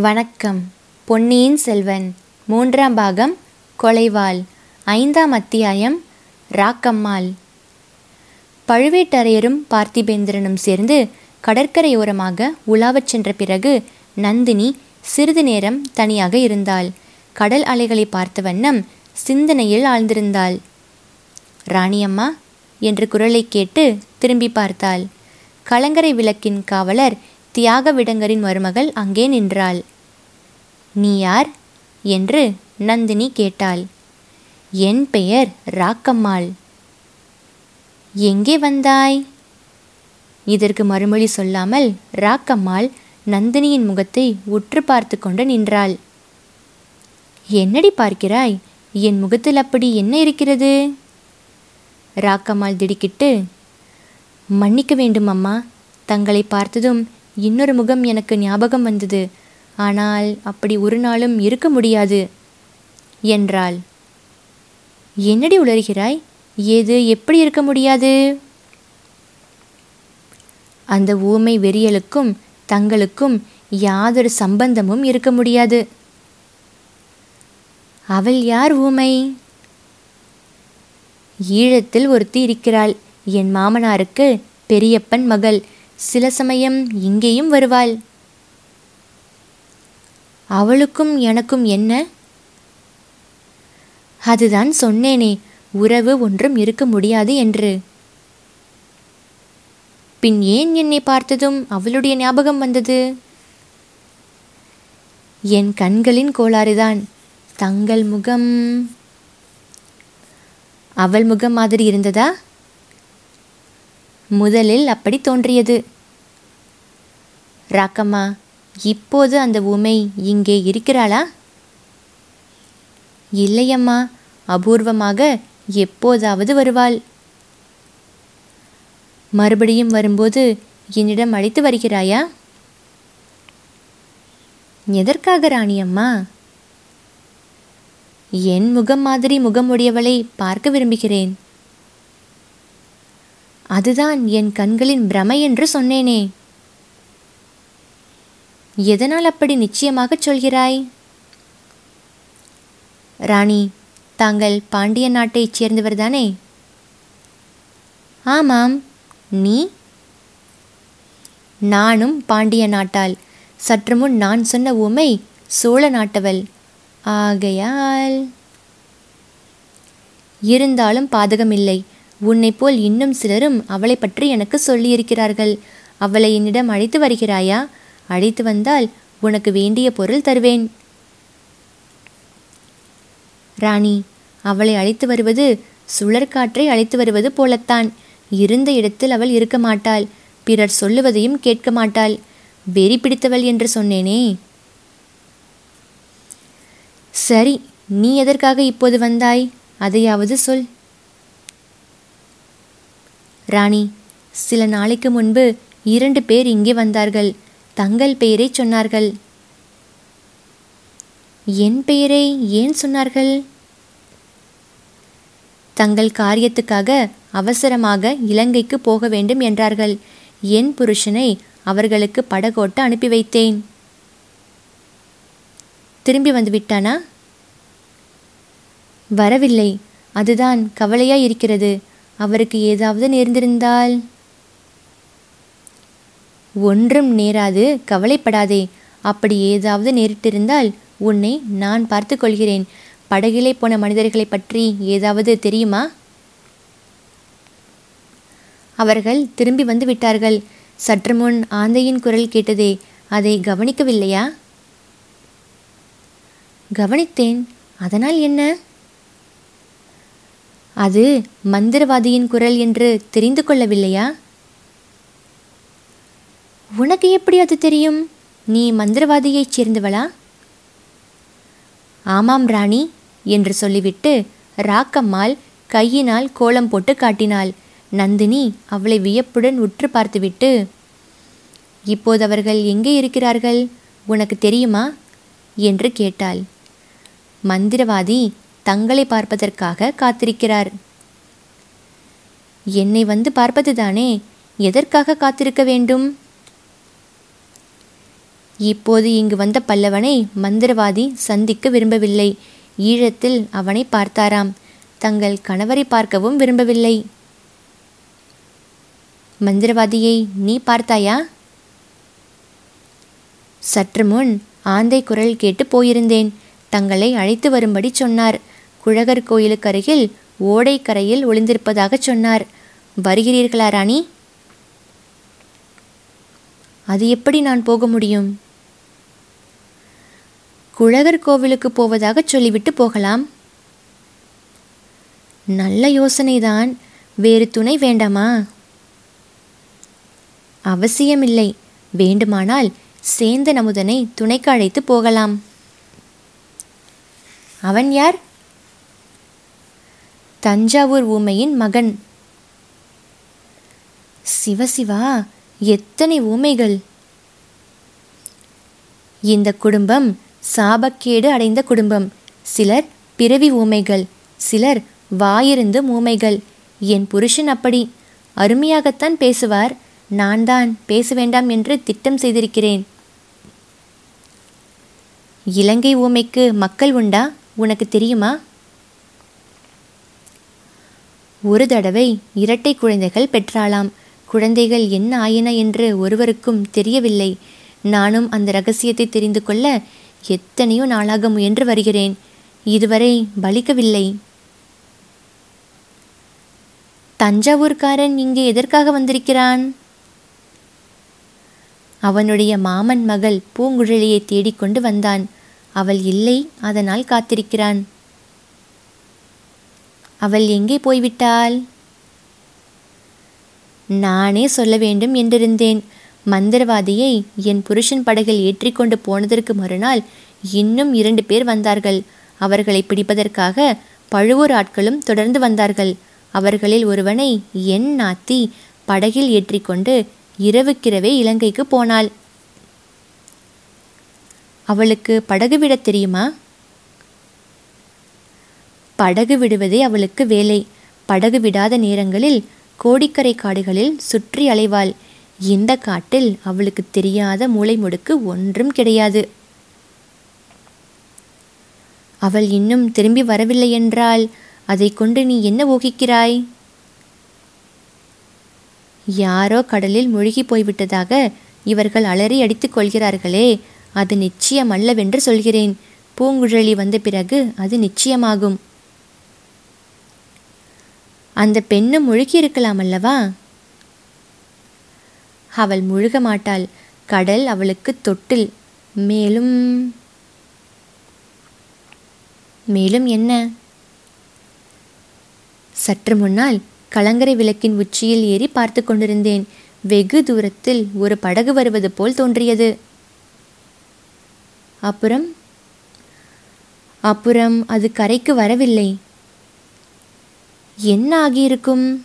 வணக்கம். பொன்னியின் செல்வன் மூன்றாம் பாகம் கொலைவாள் ஐந்தாம் அத்தியாயம் ராக்கம்மாள். பழுவேட்டரையரும் பார்த்திபேந்திரனும் சேர்ந்து கடற்கரையோரமாக உலாவச் சென்ற பிறகு நந்தினி சிறிது நேரம் தனியாக இருந்தாள். கடல் அலைகளை பார்த்த வண்ணம் சிந்தனையில் ஆழ்ந்திருந்தாள். ராணியம்மா என்று குரலை கேட்டு திரும்பி பார்த்தாள். கலங்கரை விளக்கின் காவலர் தியாக விடங்கரின் மருமகள் அங்கே நின்றாள். நீ யார்? என்று நந்தினி கேட்டாள். என் பெயர் ராக்கம்மாள். எங்கே வந்தாய்? இதற்கு மறுமொழி சொல்லாமல் ராக்கம்மாள் நந்தினியின் முகத்தை உற்று பார்த்து கொண்டு நின்றாள். என்னடி பார்க்கிறாய்? என் முகத்தில் அப்படி என்ன இருக்கிறது? ராக்கம்மாள் திடுக்கிட்டு மன்னிக்க வேண்டும் அம்மா. தங்களை பார்த்ததும் இன்னொரு முகம் எனக்கு ஞாபகம் வந்தது. ஆனால் அப்படி ஒரு நாளும் இருக்க முடியாது என்றாள். என்னடி உளறுகிறாய்? ஏது எப்படி இருக்க முடியாது? அந்த ஊமை வெறியலுக்கும் தங்களுக்கும் யாதொரு சம்பந்தமும் இருக்க முடியாது. அவள் யார் ஊமை? ஈழத்தில் ஒருத்தி இருக்கிறாள். என் மாமனாருக்கு பெரியப்பன் மகள். சில சமயம் இங்கேயும் வருவாள். அவளுக்கும் எனக்கும் என்ன? அதுதான் சொன்னேனே உறவு ஒன்றும் இருக்க முடியாது என்று. பின் ஏன் என்னை பார்த்ததும் அவளுடைய ஞாபகம் வந்தது? என் கண்களின் கோளாறுதான். தங்கள் முகம். அவள் முகம் மாதிரி இருந்ததா? முதலில் அப்படி தோன்றியது. ராக்கம்மா இப்போது அந்த உமை இங்கே இருக்கிறாளா? இல்லையம்மா அபூர்வமாக எப்போதாவது வருவாள். மறுபடியும் வரும்போது என்னிடம் அழைத்து வருகிறாயா? எதற்காக ராணியம்மா? என் முகம் மாதிரி முகமுடையவளை பார்க்க விரும்புகிறேன். அதுதான் என் கண்களின் பிரமை என்று சொன்னேனே. எதனால் அப்படி நிச்சயமாகச் சொல்கிறாய்? ராணி தாங்கள் பாண்டிய நாட்டைச் சேர்ந்தவர்தானே ஆமாம் நீ? நானும் பாண்டிய நாட்டால் சற்று முன் நான் சொன்ன உமை சோழ நாட்டவள். ஆகையால். இருந்தாலும் பாதகமில்லை. உன்னை போல் இன்னும் சிலரும் அவளை பற்றி எனக்கு சொல்லியிருக்கிறார்கள். அவளை என்னிடம் அழைத்து வருகிறாயா? அழைத்து வந்தால் உனக்கு வேண்டிய பொருள் தருவேன். ராணி அவளை அழைத்து வருவது சுழற்காற்றை அழைத்து வருவது போலத்தான். இருந்த இடத்தில் அவள் இருக்க மாட்டாள். பிறர் சொல்லுவதையும் கேட்க மாட்டாள். வெறி பிடித்தவள் என்று சொன்னேனே. சரி நீ எதற்காக இப்போது வந்தாய்? அதையாவது சொல். ராணி சில நாளைக்கு முன்பு இரண்டு பேர் இங்கே வந்தார்கள். தங்கள் பெயரை சொன்னார்கள். என் பெயரை ஏன் சொன்னார்கள்? தங்கள் காரியத்துக்காக அவசரமாக இலங்கைக்கு போக வேண்டும் என்றார்கள். என் புருஷனை அவர்களுக்கு படகோட்ட அனுப்பி வைத்தேன். திரும்பி வந்து விட்டானா? வரவில்லை. அதுதான் கவலையா இருக்கிறது. அவருக்கு ஏதாவது நேர்ந்திருந்தால்? ஒன்றும் நேராது கவலைப்படாதே. அப்படி ஏதாவது நேரிட்டிருந்தால் உன்னை நான் பார்த்து கொள்கிறேன். படகிலே போன மனிதர்களை பற்றி ஏதாவது தெரியுமா? அவர்கள் திரும்பி வந்து விட்டார்கள். சற்று முன் ஆந்தையின் குரல் கேட்டதே அதை கவனிக்கவில்லையா? கவனித்தேன். அதனால் என்ன? அது மந்திரவாதியின் குரல் என்று தெரிந்து கொள்ளவில்லையா? உனக்கு எப்படி அது தெரியும்? நீ மந்திரவாதியைச் சேர்ந்தவளா? ஆமாம் ராணி என்று சொல்லிவிட்டு ராக்கம்மாள் கையினால் கோலம் போட்டு காட்டினாள். நந்தினி அவளை வியப்புடன் உற்று பார்த்துவிட்டு இப்போது அவர்கள் எங்கே இருக்கிறார்கள்? உனக்கு தெரியுமா? என்று கேட்டாள். மந்திரவாதி தங்களை பார்ப்பதற்காக காத்திருக்கிறார். என்னை வந்து பார்ப்பதுதானே? எதற்காக காத்திருக்க வேண்டும்? இப்போது இங்கு வந்த பல்லவனை மந்திரவாதி சந்திக்க விரும்பவில்லை. ஈழத்தில் அவனை பார்த்தாராம். தங்கள் கணவரை பார்க்கவும் விரும்பவில்லை. மந்திரவாதியை நீ பார்த்தாயா? சற்று முன் ஆந்தை குரல் கேட்டு போயிருந்தேன். தங்களை அழைத்து வரும்படி சொன்னார். குழகர் கோயிலுக்கு அருகில் ஓடைக்கரையில் ஒளிந்திருப்பதாகச் சொன்னார். வருகிறீர்களா ராணி? அது எப்படி நான் போக முடியும்? குழகர் கோவிலுக்கு போவதாக சொல்லிவிட்டு போகலாம். நல்ல யோசனைதான். வேறு துணை வேண்டாமா? அவசியமில்லை. வேண்டுமானால் சேந்த நமுதனை துணைக்கு அழைத்து போகலாம். அவன் யார்? தஞ்சாவூர் ஊமையின் மகன். சிவசிவா எத்தனை ஊமைகள்? இந்த குடும்பம் சாபக்கேடு அடைந்த குடும்பம். சிலர் பிறவி ஊமைகள் சிலர் வாயிருந்து ஊமைகள். என் புருஷன் அப்படி. அருமையாகத்தான் பேசுவார். நான் தான் பேச வேண்டாம் என்று திட்டம் செய்திருக்கிறேன். இலங்கை ஊமைக்கு மக்கள் உண்டா? உனக்கு தெரியுமா? ஒரு தடவை இரட்டை குழந்தைகள் பெற்றாளாம். குழந்தைகள் என்ன ஆயின என்று ஒருவருக்கும் தெரியவில்லை. நானும் அந்த ரகசியத்தை தெரிந்து கொள்ள எத்தனையோ நாளாக முயன்று வருகிறேன். இதுவரை பலிக்கவில்லை. தஞ்சாவூர்காரன் இங்கே எதற்காக வந்திருக்கிறான்? அவனுடைய மாமன் மகள் பூங்குழலியை தேடிக்கொண்டு வந்தான். அவள் இல்லை அதனால் காத்திருக்கிறான். அவள் எங்கே போய்விட்டாள்? நானே சொல்ல வேண்டும் என்றிருந்தேன். மந்திரவாதியை என் புருஷன் படகில் ஏற்றிக்கொண்டு போனதற்கு மறுநாள் இன்னும் இரண்டு பேர் வந்தார்கள். அவர்களை பிடிப்பதற்காக பழுவூர் ஆட்களும் தொடர்ந்து வந்தார்கள். அவர்களில் ஒருவனை என் நாத்தி படகில் ஏற்றிக்கொண்டு இரவுக்கிரவே இலங்கைக்கு போனாள். அவளுக்கு படகு விடத் தெரியுமா? படகு விடுவதே அவளுக்கு வேலை. படகு விடாத நேரங்களில் கோடிக்கரை காடுகளில் சுற்றி அலைவாள். இந்த காட்டில் அவளுக்கு தெரியாத மூளை முடுக்கு ஒன்றும் கிடையாது. அவள் இன்னும் திரும்பி வரவில்லை என்றால் அதை கொண்டு நீ என்ன ஊகிக்கிறாய்? யாரோ கடலில் மூழ்கி போய்விட்டதாக இவர்கள் அலறி அடித்துக் கொள்கிறார்களே அது நிச்சயமல்லவென்று சொல்கிறேன். பூங்குழலி வந்த பிறகு அது நிச்சயமாகும். அந்த பெண்ணும் முழுகி இருக்கலாம் அல்லவா? அவள் முழுக மாட்டாள் கடல் அவளுக்கு தொட்டில். மேலும் மேலும் என்ன? சற்று முன்னால் கலங்கரை விளக்கின் உச்சியில் ஏறி பார்த்து கொண்டிருந்தேன். வெகு தூரத்தில் ஒரு படகு வருவது போல் தோன்றியது. அப்புறம்? அப்புறம் அது கரைக்கு வரவில்லை. என்ன ஆகியிருக்கும்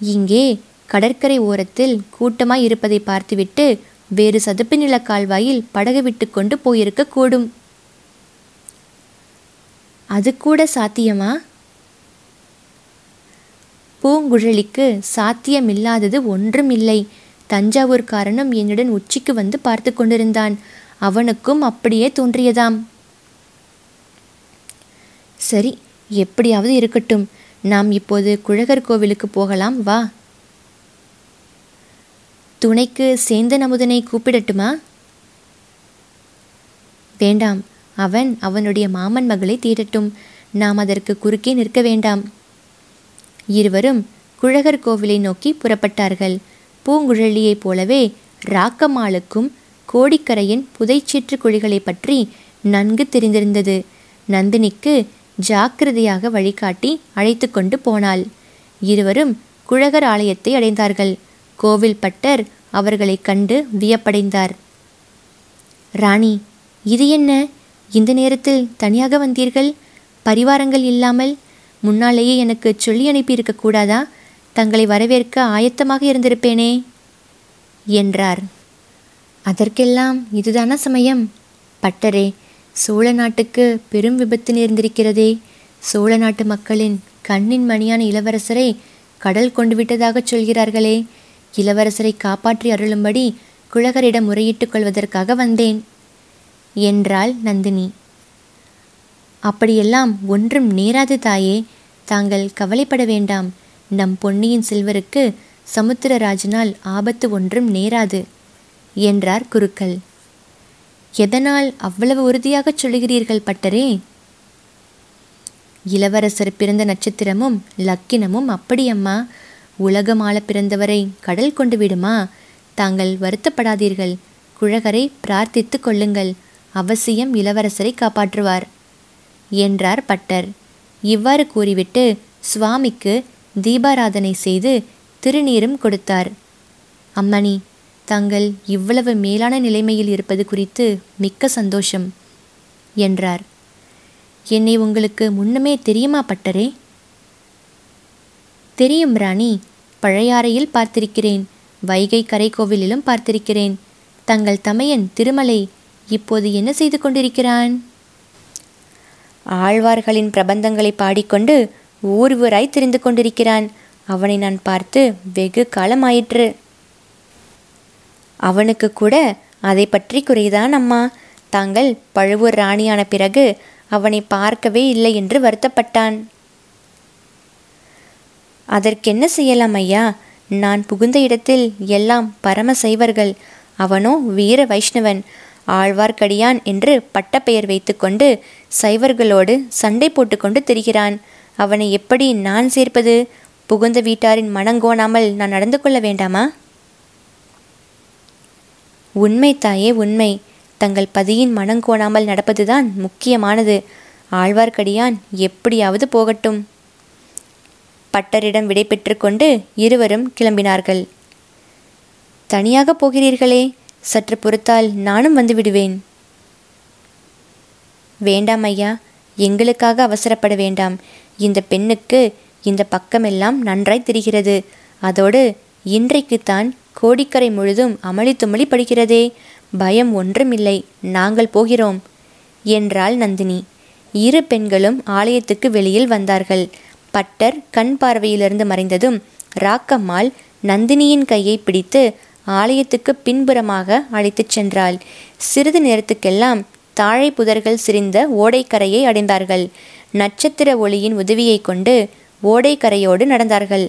இங்கே கடற்கரை ஓரத்தில் கூட்டமாய் இருப்பதை பார்த்துவிட்டு வேறு சதுப்பு நில கால்வாயில் படகு விட்டு கொண்டு போயிருக்க கூடும். அது கூட சாத்தியமா? பூங்குழலிக்கு சாத்தியமில்லாதது ஒன்றும் இல்லை தஞ்சாவூர்காரனும் என்னுடன் உச்சிக்கு வந்து பார்த்து கொண்டிருந்தான். அவனுக்கும் அப்படியே தோன்றியதாம். சரி எப்படியாவது இருக்கட்டும். நாம் இப்போது குழகர் கோவிலுக்கு போகலாம் வா. துணைக்கு சேந்தன் அமுதனை கூப்பிடட்டுமா? வேண்டாம் அவன் அவனுடைய மாமன் மகளை தேடட்டும். நாம் அதற்கு குறுக்கே நிற்க வேண்டாம். இருவரும் குழகர் கோவிலை நோக்கி புறப்பட்டார்கள். பூங்குழலியைப் போலவே ராக்கம்மாளுக்கும் கோடிக்கரையின் புதைச்சீற்று குழிகளை பற்றி நன்கு தெரிந்திருந்தது. நந்தினிக்கு ஜாக்கிரதையாக வழிகாட்டி அழைத்து கொண்டு போனாள். இருவரும் குழகர் ஆலயத்தை அடைந்தார்கள். கோவில் பட்டர் அவர்களை கண்டு வியப்படைந்தார். ராணி இது என்ன? இந்த நேரத்தில் தனியாக வந்தீர்கள்? பரிவாரங்கள் இல்லாமல்? முன்னாலேயே எனக்கு சொல்லி அனுப்பியிருக்க கூடாதா? தங்களை வரவேற்க ஆயத்தமாக இருந்திருப்பேனே? என்றார். அதற்கெல்லாம் இதுதான சமயம்? பட்டரே சோழ நாட்டுக்கு பெரும் விபத்து நேர்ந்திருக்கிறதே. சோழ நாட்டு மக்களின் கண்ணின் மணியான இளவரசரை கடல் கொண்டு விட்டதாகச் சொல்கிறார்களே. இளவரசரை காப்பாற்றி அருளும்படி குழகரிடம் முறையிட்டுக் கொள்வதற்காக வந்தேன். என்றாள் நந்தினி. அப்படியெல்லாம் ஒன்றும் நேராது தாயே. தாங்கள் கவலைப்பட வேண்டாம். நம் பொன்னியின் செல்வருக்கு சமுத்திரராஜனால் ஆபத்து ஒன்றும் நேராது என்றார் குருக்கள். எதனால் அவ்வளவு உறுதியாகச் சொல்லுகிறீர்கள் பட்டரே? இளவரசர் பிறந்த நட்சத்திரமும் லக்கினமும் அப்படியம்மா. உலகம் ஆள பிறந்தவரை கடல் கொண்டு விடுமா? தாங்கள் வருத்தப்படாதீர்கள். குழகரை பிரார்த்தித்து கொள்ளுங்கள். அவசியம் இளவரசரை காப்பாற்றுவார். என்றார் பட்டர். இவ்வாறு கூறிவிட்டு சுவாமிக்கு தீபாராதனை செய்து திருநீரும் கொடுத்தார். அம்மணி தாங்கள் இவ்வளவு மேலான நிலைமையில் இருப்பது குறித்து மிக்க சந்தோஷம் என்றார். என்னை உங்களுக்கு முன்னமே தெரியுமா பட்டரே? தெரியும் ராணி. பழையாறையில் பார்த்திருக்கிறேன். வைகை கரை கோவிலிலும் பார்த்திருக்கிறேன். தங்கள் தமையன் திருமலை இப்போது என்ன செய்து கொண்டிருக்கிறான்? ஆழ்வார்களின் பிரபந்தங்களை பாடிக்கொண்டு ஊர் ஊராய் தெரிந்து கொண்டிருக்கிறான். அவனை நான் பார்த்து வெகு காலமாயிற்று. அவனுக்கு கூட அதை பற்றி குறைதான் அம்மா. தாங்கள் பழுவூர் ராணியான பிறகு அவனை பார்க்கவே இல்லை என்று வருத்தப்பட்டான். அதற்கென்ன செய்யலாம் ஐயா? நான் புகுந்த இடத்தில் எல்லாம் பரம சைவர்கள் அவனோ வீர வைஷ்ணவன். ஆழ்வார்க்கடியான் என்று பட்டப்பெயர் வைத்துக்கொண்டு சைவர்களோடு சண்டை போட்டுக்கொண்டு திரிகிறான். அவனை எப்படி நான் சேர்ப்பது? புகுந்த வீட்டாரின் மனங்கோணாமல் நான் நடந்து கொள்ள வேண்டாமா? உண்மை தாயே உண்மை. தங்கள் பதியின் மனங்கோணாமல் நடப்பதுதான் முக்கியமானது. ஆழ்வார்க்கடியான் எப்படியாவது போகட்டும். பட்டரிடம் விடை கொண்டு இருவரும் கிளம்பினார்கள். தனியாக போகிறீர்களே சற்று பொறுத்தால் நானும் வந்து விடுவேன். வேண்டாம் ஐயா எங்களுக்காக அவசரப்பட வேண்டாம். இந்த பெண்ணுக்கு இந்த பக்கமெல்லாம் நன்றாய் தெரிகிறது. அதோடு இன்றைக்குத்தான் கோடிக்கரை முழுதும் அமளி துமளி படுகிறதே. பயம் ஒன்றுமில்லை. நாங்கள் போகிறோம். என்றாள் நந்தினி. இரு பெண்களும் ஆலயத்துக்கு வெளியில் வந்தார்கள். பட்டர் கண் பார்வையிலிருந்து மறைந்ததும் ராக்கம்மாள் நந்தினியின் கையை பிடித்து ஆலயத்துக்கு பின்புறமாக அழைத்துச் சென்றாள். சிறிது நேரத்துக்கெல்லாம் தாழை புதர்கள் சிரிந்த ஓடைக்கரையை அடைந்தார்கள். நட்சத்திர ஒளியின் உதவியை கொண்டு ஓடைக்கரையோடு நடந்தார்கள்.